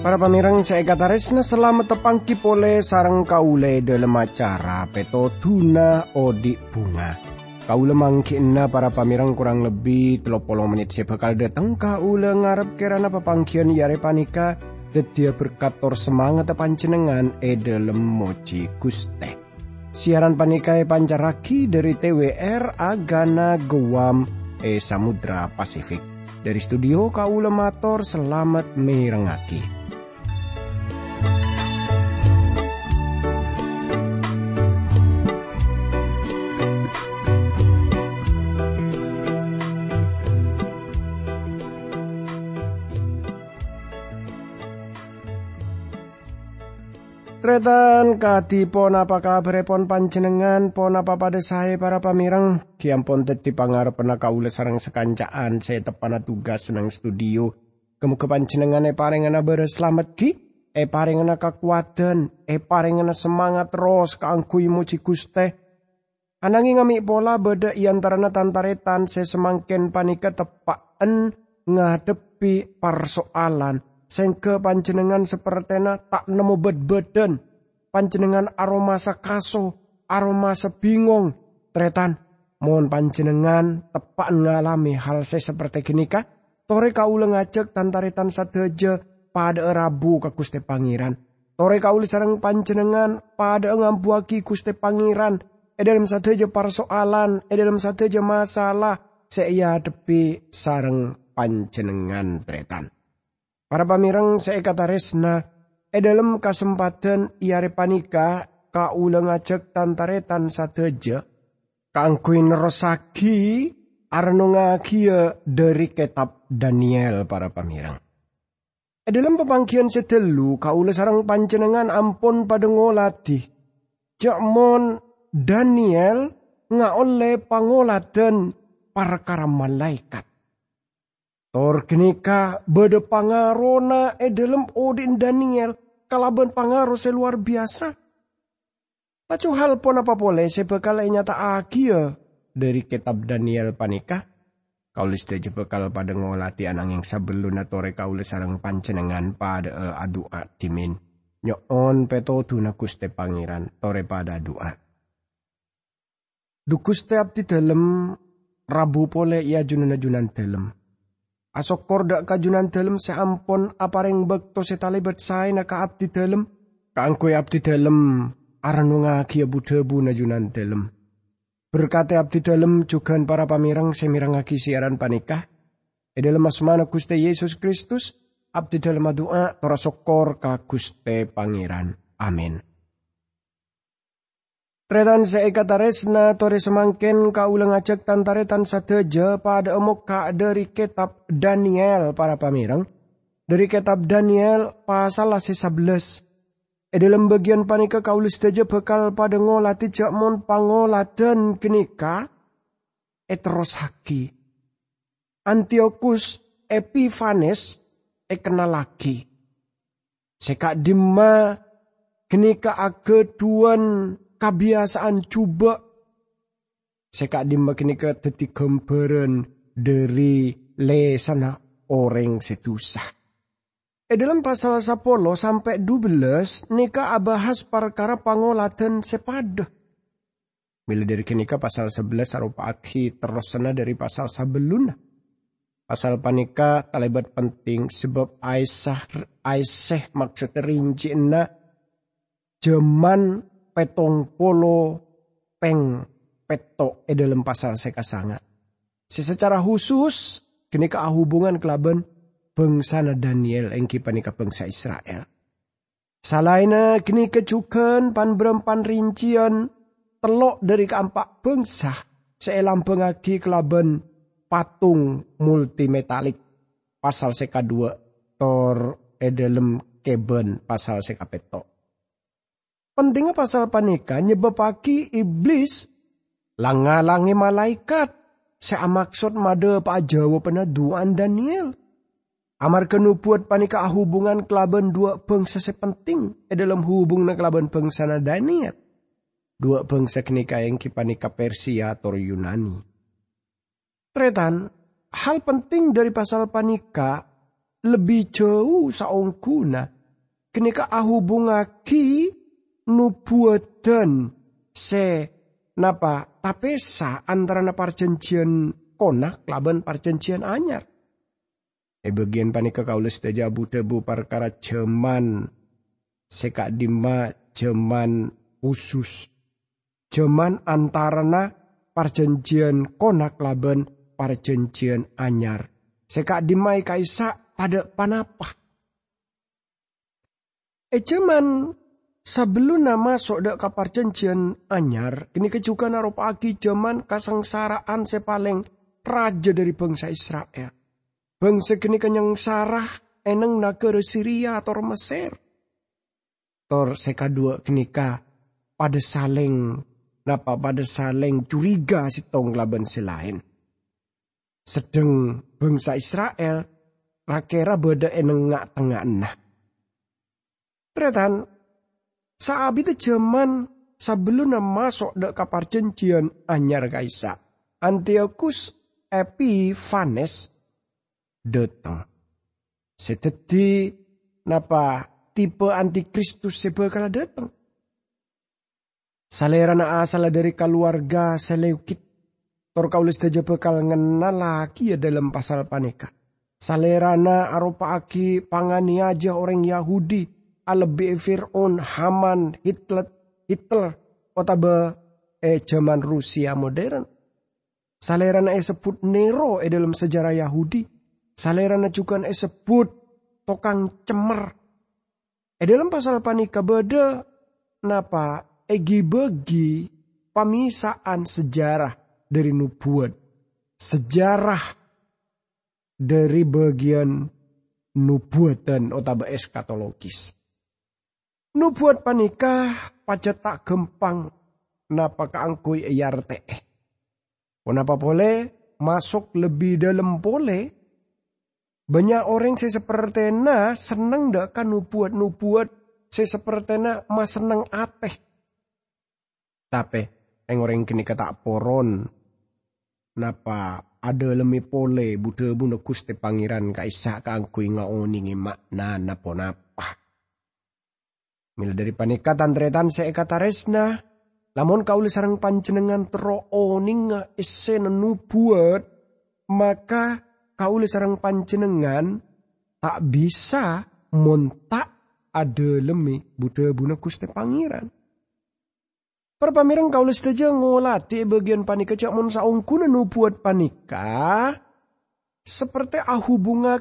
Para pamirang saya kataresna selamat tepangki pole sarang kaule dalam acara peto tuna odik bunga. Kaule mangkina para pamirang kurang lebih 30 menit saya bakal datang kaule ngarep kerana papangkian yare panika dia berkator semangat pancenengan e dalam moci guste. Siaran panikai pancaraki dari TWR Agana Guam e Samudra Pasifik. Dari studio kaule mator selamat mirengaki. Tretan kati pon apa kabar pon panjenengan pon apa pada saya para pamirang kiam pon teti pena kaula sarang sekancaan saya tepana tugas senang studio. Kemu kepanjenengan e parengana selamat ki. E parengana kekuatan e parengana semangat terus kaangkui muci guste. Ananging ngami pola beda iantarana tantaretan saya semangken panika tepaan ngadepi persoalan Sengke panjenengan sepertena tak nemu bed-beden. Panjenengan aroma sekaso, aroma sebingong. Tretan, mohon panjenengan tepak ngalami hal saya seperti gini kah? Tore kau ngajak tantaritan sadeja pada rabu ke Gusti Pangeran. Tore kau sarang panjenengan pada ngampuaki Gusti Pangeran. E dalam sadeja persoalan, e dalam sadeja masalah. Saya depi sarang panjenengan tretan. Para pamirang saya kata e dalam kesempatan iare panika ka ulang ngajak tantaretan sateja, kangkuin rosaki arno ngakia dari kitab Daniel para pamirang. E dalam pepangkian setelu kaula sarang panjenengan ampun pada ngolati. Jakmon Daniel nga oleh pangolaten para malaikat. Tor kenika beda pangarona e dalam Odin Daniel kalaban pangaro seluar biasa. Lacu hal pun apa boleh sebekal nyata akia dari kitab Daniel panika. Kaulis teje bekal pada ngolati ananging sabeluna tore kaulis sarang pancenengan pada uh, adua dimin. Nyoon peto tuna kuste pangeran tore pada adua. Dukuste abdi dalam rabu pole ia junan junan dalam Asok korda kajunan dalam seampun apareng bekto setalibet say na kaabdi dalam. Kaangkoy abdi dalam aranu ngagi abu debu na junan dalam. Berkati abdi dalam juga para pamirang semirang ngagi siaran panikah. E dalam asmana Guste Yesus Kristus, abdi dalam doa torasokor ka Guste Pangeran. Amin. Tretan seekataresna tore semangken kaulang ajak tantaretan sateja pada emok ka dari kitab Daniel para pamirang. Dari kitab Daniel pasal sebelas. E dalam bagian panika kaulis saja bekal pada ngolati jakmon pangoladan kenika. E terus haki. Antiochus Epiphanes e kenal lagi. Sekak dima kenika ageduan kebiasaan coba seka dimakini ke teti gambaran dari lesana orang setusah. E dalam pasal 10 sampai 12 nika abahas perkara pangolatan sepada. Bila dari kenika pasal 11 arupa akhi terus sana dari pasal sebelumnya. Pasal panika talebat penting sebab Aisyah Aisyah maksud na jaman petong polo peng peto e dalam pasal sekasanga. Secara khusus kini hubungan kelaban bangsa Daniel engki panika bangsa Israel. Salaina kini kecukan pan berempan rincian telok dari keempat bangsa seelam pengaki kelaban patung multimetalik pasal seka dua tor edelem keben pasal seka petok. Pentingnya pasal panika nyebabaki iblis langalangi malaikat. Saya maksud made pak Jawa penaduan Daniel. Amar kenupuat panika hubungan kelaban dua bangsa sepenting e dalam hubungan kelaban bangsa na Daniel. Dua bangsa kenika yang kipanika Persia atau Yunani. Tretan, hal penting dari pasal panika lebih jauh saungkuna kenika ahubungaki nubuatan se napa tapesa antara na perjanjian konak laban perjanjian anyar. E bagian panika kaulis daja tebu perkara jeman seka dima jeman khusus. Jeman antarana perjanjian konak laban perjanjian anyar. Seka dimai kaisa pada panapa. E jeman sebelum nama sok kapar perjanjian anyar, kini kejukan aki jeman kasangsaraan sepaling raja dari bangsa Israel Bangsa kini kenyang sarah eneng negara Syria atau Mesir. Tor seka dua kenika pada saling napa pada saling curiga si tong laban selain. Sedang bangsa Israel rakera beda eneng ngak tengah nah. Tretan saat itu zaman sebelum masuk dek kapar janjian anyar kaisa. Antiochus Epiphanes datang. Seteti napa tipe antikristus sebekala datang. Salera na asal dari keluarga Seleukit. Tor kaulis teja bekal lagi ya dalam pasal paneka. Salera na arupa aki pangani aja orang Yahudi. Alebi Fir'aun, Haman, Hitler, Hitler, otabe eh zaman Rusia modern. Salera na sebut Nero eh dalam sejarah Yahudi Salera juga sebut tokang cemer. E dalam pasal panika beda napa egi bagi pamisaan sejarah dari nubuat. Sejarah dari bagian nubuatan otaba eskatologis. Nubuat panika pajak tak gempang napa kaangkui eyarte. Kenapa boleh masuk lebih dalam boleh banyak orang saya seperti na seneng dak kan nubuat nubuat seperti na mas seneng ateh. Tapi yang orang kini kata poron napa ada lemi pole bude bunda kuste pangeran kaisa kangkui ngaoni makna napa napa. Mila dari panikatan tretan kata resna, lamun kau sarang pancenengan tero oning ese nubuat, maka kauli sarang panjenengan tak bisa montak ada lemi Buddha buna kuste pangeran. Perpameran kaulis saja ngolati bagian panika cak mon saungkuna nubuat panika seperti ahubunga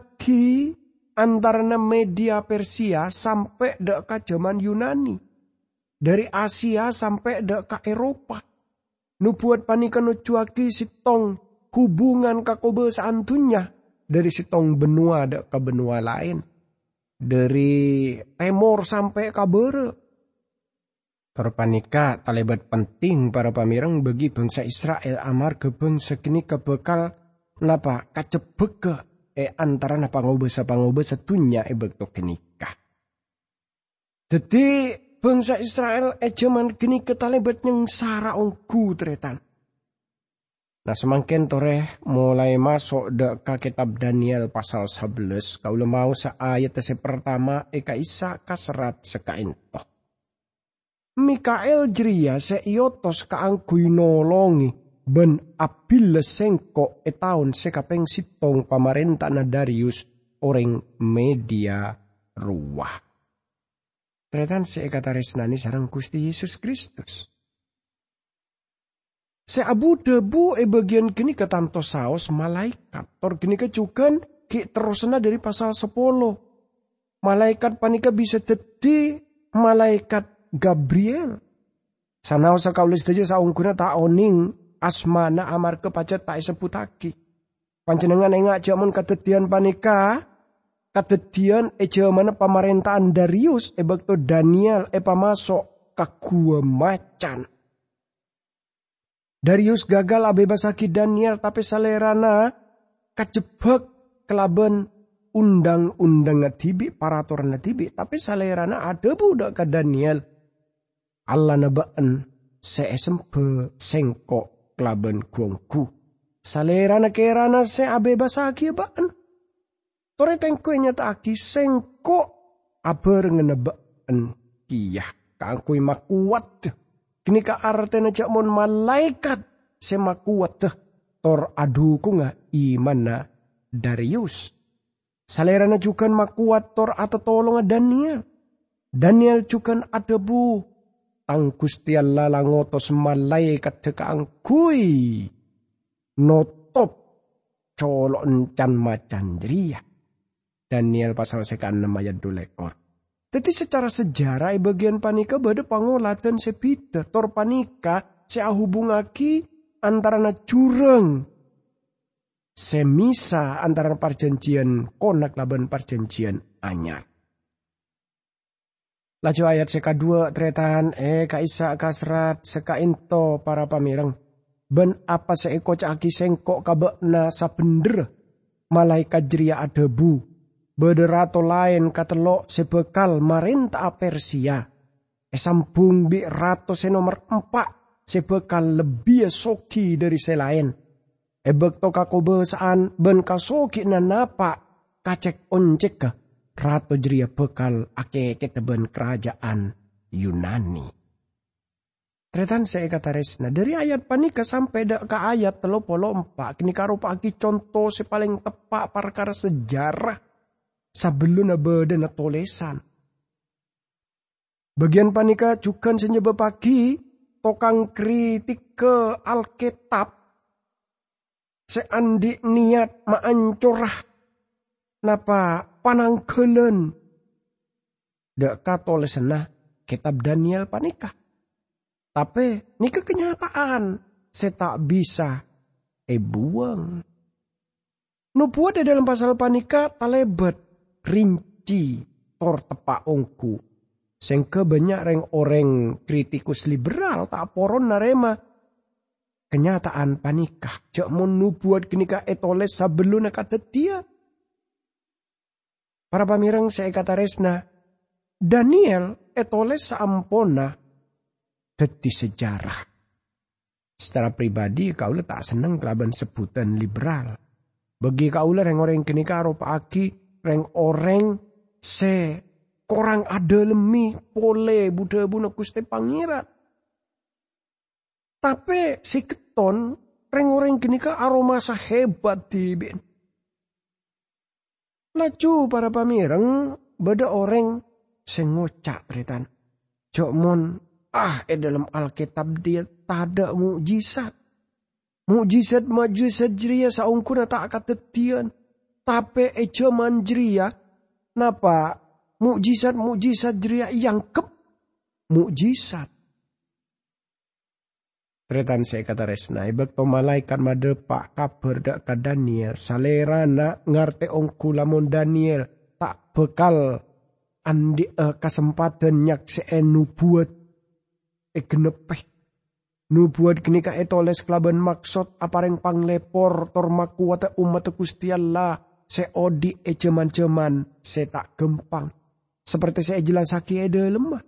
antara media Persia sampai dek zaman Yunani. Dari Asia sampai dek Eropa. Nubuat panika nucuaki sitong hubungan kakobe seantunya dari sitong benua ke benua lain. Dari temor sampai ke bere. Terpanika talebat penting para pamirang bagi bangsa Israel amar ke bangsa kini kebekal napa kacepek ke e antara napa ngobesa pangobesa tunya e bekto kenikah. Jadi bangsa Israel e jaman kini ketalebat yang sara ongku tretan. Nah semakin toreh mulai masuk de ke kitab Daniel pasal 11. Kau mau sa ayat se pertama eka isa kasrat sekaintoh. Mikael jeria se iotos kaangkui nolongi ben abil sengko etaun sekapeng sitong pamarenta na Darius orang media ruah. Tretan se eka taresnani sarang Gusti Yesus Kristus. Se abu debu e bagian gini ke tanto saus malaikat. Tor gini ke juga ki terusna dari pasal 10. Malaikat panika bisa jadi malaikat Gabriel. Sana usah kaulis saja saungkuna ta oning asmana amar kepacet tak sebutaki. Panjenengan engak jamun katetian panika katetian e mana pemerintahan Darius e bakto Daniel e pamasok kakua macan. Darius gagal abe basaki Daniel tapi salerana kajebek kelaben undang-undang tibi, peraturan tibi, tapi salerana ada budak ke Daniel. Allah nebaan seesempe sengkok kelaben kuongku. Salerana kerana se abe basaki baan. Tore tengko nyata aki sengkok aber ngenebaan kiyah. Kangkui makuat. Kini ka artena cak mon malaikat se makuat tor aduku nga imana Darius. Salerana cukan makuat tor atau tolong Daniel. Daniel cukan bu Ang Gusti Allah langotos malaikat teka angkui. Notop colok encan macan jeria. Daniel pasal sekan ayat dulekor. Tapi secara sejarah bagian panika bada pangolatan sepita tor panika saya hubungaki antara na curang semisa antara perjanjian konak laban perjanjian anyar. Laju ayat seka dua tretan eh kaisa kasrat seka into para pamireng. Ben apa seeko caki sengkok kabekna sabender malaikat jeria adebu. Bederato lain katelok sebekal marenta Persia. Esambung bi rato senomor empat sebekal lebih soki dari selain Ebek to besaan ben kasoki na napa kacek oncek ka rato jeria bekal ake keteben kerajaan Yunani. Tretan saya kata resna dari ayat panika sampai ke ayat telo polo empat kini karo pagi contoh si paling tepat perkara sejarah sebelum beda na tolesan. Bagian panika cukan senyebab pagi tokang kritik ke Alkitab seandi niat maancurah napa panangkelen dek katole senah kitab Daniel panika. Tapi ini kenyataan saya tak bisa e buang. Nubuat di dalam pasal panika talebet rinci tor tepak ongku. Sengke banyak reng orang kritikus liberal tak poron narema kenyataan panikah. Cak nubuat kenika etoles sebelum kata dia. Para pamirang saya kata resna. Daniel etoles saampona deti sejarah. Secara pribadi kau tak senang kelaban sebutan liberal. Bagi kau reng orang kenika ropa aki reng orang se korang ada lemi pole buda buna kuste pangeran. Tapi si keton reng-reng gini ke aroma hebat di bin. Laju para pamireng beda orang sengocak retan. Jok mon ah e dalam Alkitab dia tada mukjizat. Mukjizat mujizat jeria saungkuna tak katetian. Tapi e jaman jeria napa mukjizat mukjizat jeria yang kep mukjizat Tretan saya kata resna, ibak to malaikat pak kabar dak ka Daniel, salerana ngarte ongku lamun Daniel, tak bekal andi uh, kesempatan nyak se nubuat e genepeh. Nubuat kini ka etoles kelaban maksud apareng panglepor tor makuwata umat Gusti Allah se odi e ceman-ceman se tak gempang. Seperti saya jelasaki ede lemah.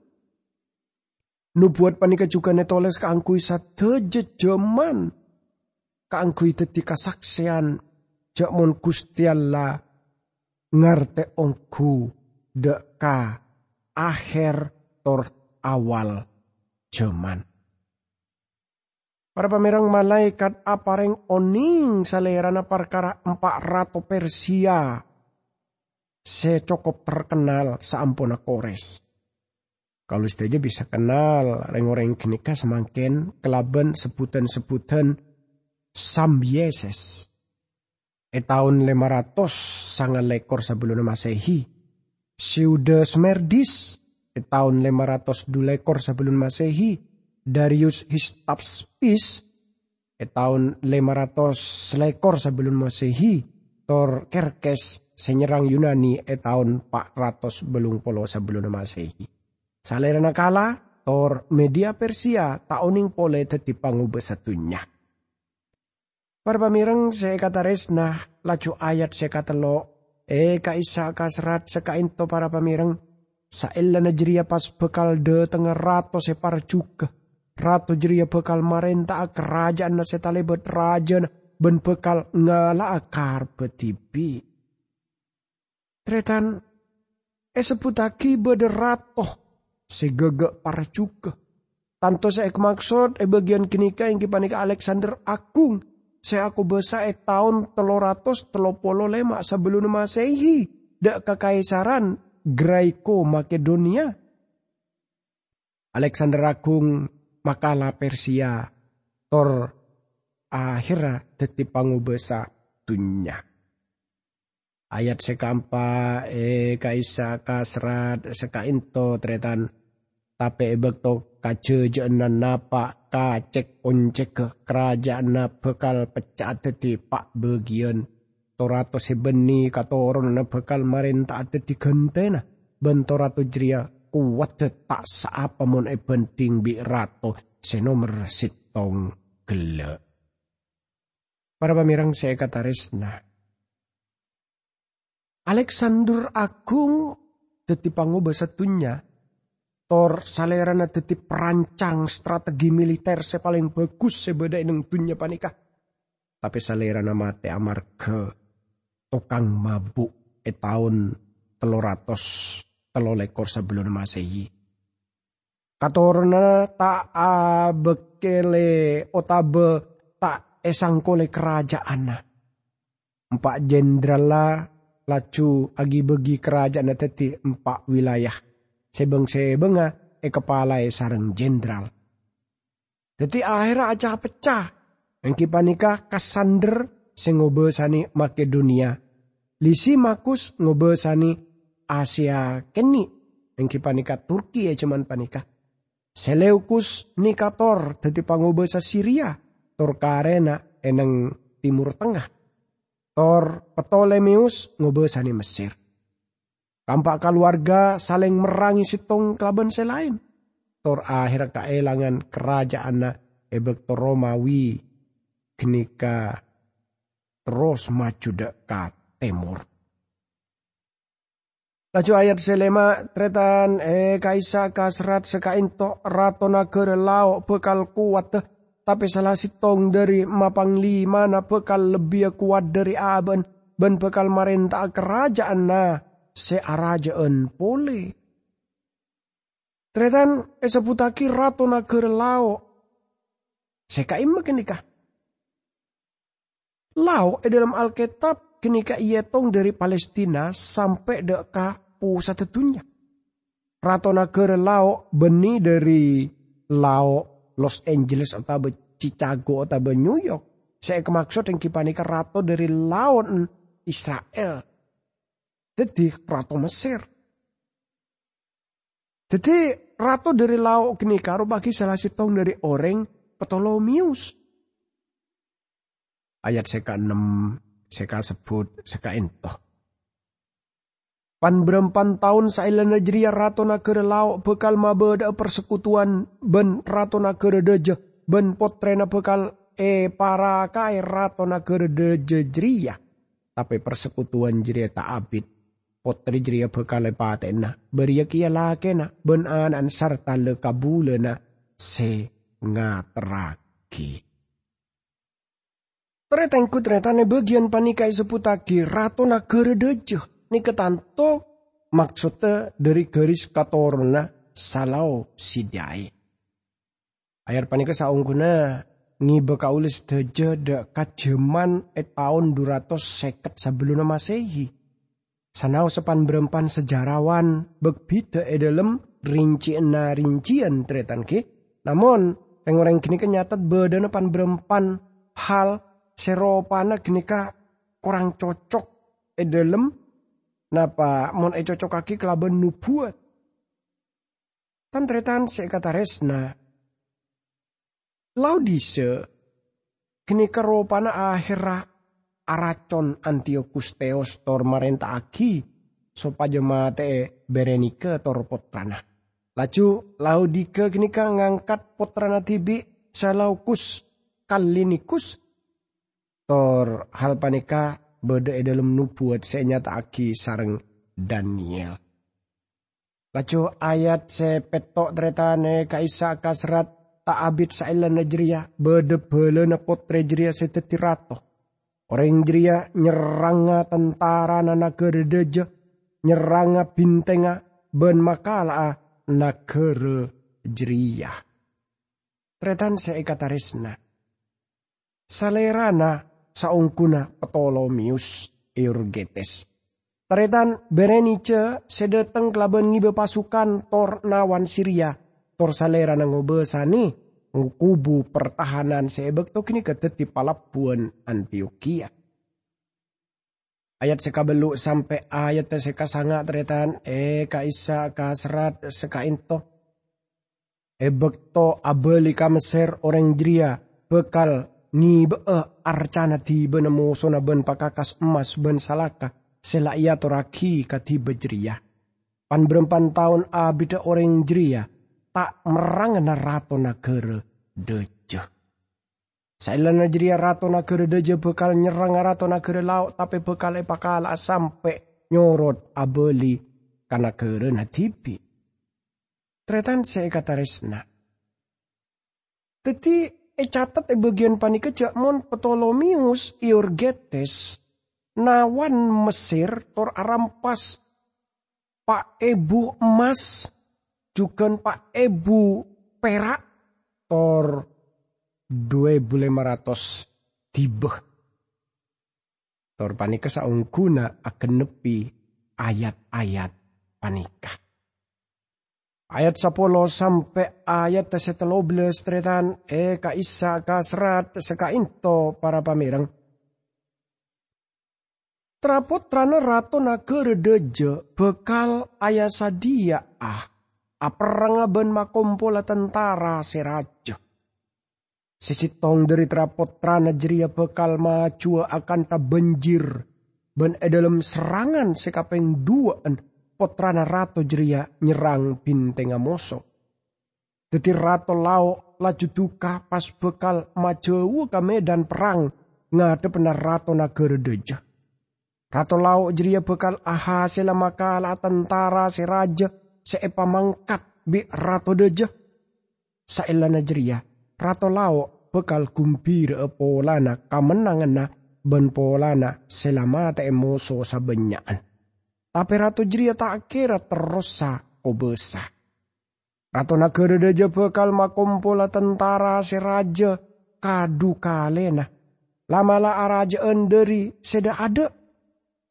Nubuat panika juga netoles kaangkui sa tejejeman. Kaangkui teti kasaksian. Jakmon Gusti Allah ngarte ongku deka akhir tor awal jeman. Para pamerang malaikat apareng oning salerana perkara empat rato Persia. Cukup terkenal saampuna kores. Kalau saja bisa kenal orang-orang kenika semakin kelaban sebutan-sebutan Sambieses. E tahun 500 sangat lekor sebelum masehi. Siudes Merdis e tahun 500 lekor sebelum masehi. Darius Histapspis e tahun 500 lekor sebelum masehi. Tor Kerkes senyerang Yunani e tahun 400 belum polo sebelum masehi. Salera nakala, tor media Persia taoning pole teti panguba satunya. Para pamirang saya kata resna laju ayat saya kata lo E kaisa kasrat sekain to para pamireng. Sa ella na jeria pas bekal de tengah rato separ juga. Rato jeria bekal marenta kerajaan na setalebet raja na ben bekal ngala akar betibi. Tretan e seputaki para juga. Tanto saya maksud e bagian kenika yang kipanika Alexander Agung saya aku besa ek tahun teloratus telopolo lema sebelum masehi dak kekaisaran Graiko Makedonia. Alexander Agung makala Persia tor akhirnya tetip pangubesa dunya. Ayat sekampa e kaisa kasrat sekainto tretan tapi bekto kajejenan napa kacek oncek ke kerajaan na bekal pecah teti pak bagian torato sebeni katoron na bekal marenta teti gentena bentorato jria kuat tak saapa mon e penting bi rato senomer sitong gele. Para pamirang saya kata resna. Alexander Agung teti pangu satunya Tor salerana tetip perancang strategi militer se paling bagus sebeda neng dunia panika. Tapi salerana mate amar ke tukang mabuk e tahun teloratos telolekor sebelum masehi. Katorna tak abekele otabe tak esangkole kerajaan. Empat jenderal lacu agi begi kerajaan teti empat wilayah sebeng-sebenga e kepala e sarang jenderal. Jadi akhirnya aja pecah. Engki panika kasander sing ngobosani Makedonia. Lisi Makus ngobosani Asia keni. Engki panika Turki ya cuman panika. Seleukus Nikator dadi pangobosa Syria. Tor karena eneng Timur Tengah. Tor Ptolemeus ngobosani Mesir. Tampak keluarga saling merangi sitong kelaban selain. Tor akhir keelangan kerajaan na ebek Romawi kenika terus maju dekat timur. Laju ayat selema tretan e kaisa kasrat sekain to rato nagara lao bekal kuat tapi salah sitong dari mapang lima na bekal lebih kuat dari aben ben bekal marenta kerajaan na searajaan pole. Tretan esebutaki ratu nagara lao. Sekaim kenika. Lao e dalam Alkitab kenika ietong dari Palestina sampai deka pusat dunia. Ratu nagara lao beni dari lao Los Angeles atau Chicago atau New York. Saya kemaksud yang kipanika ratu dari laut Israel jadi ratu Mesir. Jadi ratu dari lauk kini karo bagi salah sitong dari orang Ptolomius. Ayat seka 6 seka sebut seka entoh. Pan berempan tahun saila negeri ratu negara lauk bekal mabeda persekutuan ben ratu negara deje ben potrena bekal e para kai ratu negara deje jeria. Tapi persekutuan jeria tak abid potri jria bekale patena beria kia lakena ben anan sarta le kabulena se ngatraki. Teretengku teretane bagian panikai seputaki rato na geredejo. Ni ketanto maksudnya dari garis katorna salau sidai. Ayar panika saungguna ngibe kaulis deje de kajeman e tahun 200 seket sebelum masehi Sanau sepan berempan sejarawan begbida e dalam rincian rincian tretan ke. Namun, orang kini kenyatat badan pan berempan hal seropana kini ka kurang cocok e dalam napa mon e cocok kaki kelaban nubuat. Tan tretan se kata resna. Laudise kini keropana akhirah aracon Antiochus Theos tor marenta aki sopa jemate berenike tor potrana. Laju laudike kenika ngangkat potrana tibi salaukus kalinikus tor hal panika beda e dalam nubuat senyata aki sareng Daniel. Lacu ayat se petok tretane kaisa kasrat tak abit sailan najria bede bele na potre jria se tetirato. Orang jria nyeranga tentara na negara deja, nyeranga bintenga ben makala negara jria. Tretan se ikatarisna. Salerana saungkuna Ptolomius Eurgetes Taretan Berenice sedeteng kelaban ngibe pasukan tor nawan Syria tor salera nang ngukubu pertahanan sebek tok kini keteti palapuan Antioquia. Ayat sekabelu sampai ayat seka sangat teretan e kaisa ka serat seka into. Ebek to abeli ka Mesir orang jria bekal ngibe arcana tiba nemu sona ben pakakas emas ben salaka sela ia toraki kati bejriya. Pan berempan tahun abida orang jeria tak merang na rato negara deje. Sailan jeria rato negara deje bekal nyerang rato negara laut tapi bekal epakala sampai nyorot abeli karena kere na tipi. Tretan saya kata resna. Teti e catat e bagian panik kejak mon Ptolomius Iorgetes nawan Mesir tor arampas Pak Ebu emas juga Pak Ebu perak tor 2500 tiba tor panika saungkuna akan nepi ayat-ayat panika. Ayat 10 sampai ayat 13 tretan e kaisa kasrat sekainto para pamirang Traputrana rato nagara deje bekal ayah sadia ah. Aperanga ben makompola tentara seraja. Sisitong dari traputrana jeria bekal maju akan ta benjir. Ben dalam serangan sekapeng duaan potrana rato jeria nyerang binteng amoso. Deti rato lau laju duka pas bekal maju ke medan perang ngadep rato nagara deje Rato lau jeria bekal aha sela makala tentara si raja seepa mangkat bi rato deja. Saela jeria rato lau bekal kumpir polana kamenangan na ben polana selamata emoso sabenyaan. Tapi rato jeria tak kira terosa obesa. Rato negara deja bekal makompola tentara si raja kadu kalena. Lamala araja enderi seda ada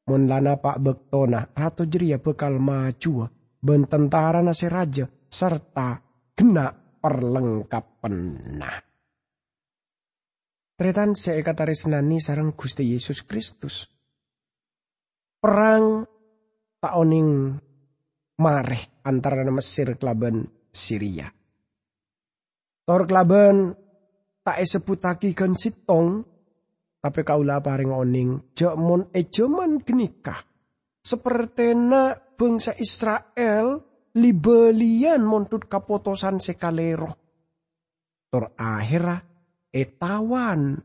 mun lana pak bektona rato jeria bekal maju ben tentara nasi raja serta kena perlengkapan nah. Tretan seekataris nani sarang Gusti Yesus Kristus. Perang tak oning mareh antara Mesir kelaban Syria. Tor kelaban tak eseputaki kan sitong tapi kaulah paring oning jamon e jaman genikah. Seperti na bangsa Israel libelian montut kapotosan sekalero. Tor akhirah etawan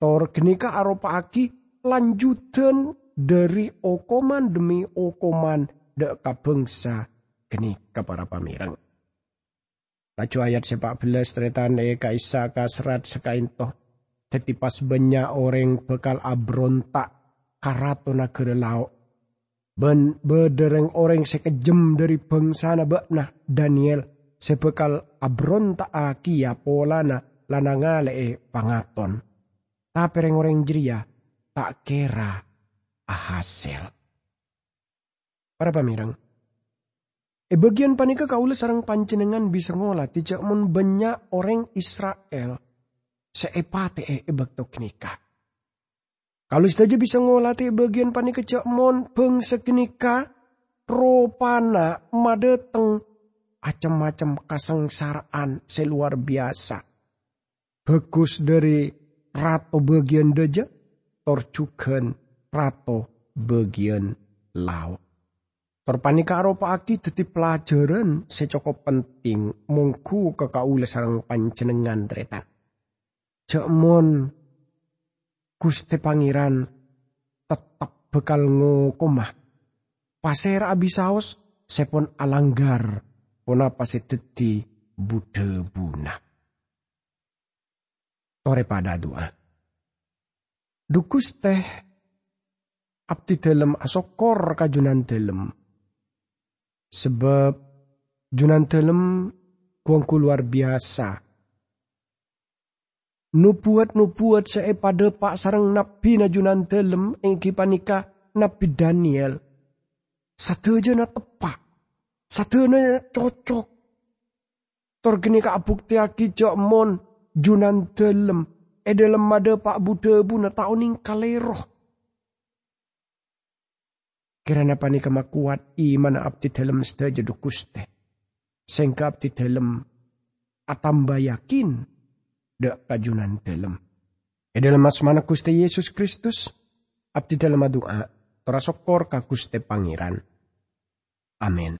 tor genika aropa aki lanjutan dari okoman demi okoman dek bangsa genika para pamirang. Laju ayat sepak belas tretan e kaisa kasrat sekaintoh jadi pas banyak orang bekal abrontak karato negara laut. Ben bedereng orang sekejem dari bangsa na bakna Daniel sebekal abrontak aki ya polana lanangale e pangaton. Tapi orang jeria tak kira hasil. Para pamirang, E bagian panika kaula sarang pancenengan bisa ngolah tidak mun banyak orang Israel seepate e ebak nikah. Kalau saja bisa ngolati bagian pani kecak mon peng sekenika ropana madeteng acem-macem kasengsaraan seluar biasa. Bagus dari rato bagian deja torcukan rato bagian laut. Terpanika aropa aki teti pelajaran secokop penting mungku ke kaula sarang pancenengan tretan. Cekmon Gusti Pangeran tetap bekal ngokomah. Pasir abisaos sepon alanggar pona paseteti bude buna. Tore pada doa. Dukus teh abdi dalam asokor kajunan dalam. Sebab junan dalam kuangku luar biasa nubuat-nubuat saya pada pak sarang nabi najunan dalam engki panika nabi Daniel. Satu aja na tepak. Satu na cocok. Torgini ka bukti aki jok mon junan dalam. E dalam mada pak Buddha bu na tauning kaleroh. Kirana panika makuat iman abdi dalam sedaja dukuste. Sehingga abdi dalam atamba yakin dak kajunan dalam. E dalam asmana Gusti Yesus Kristus, abdi dalam doa, terasokor ka Gusti Pangeran. Amin.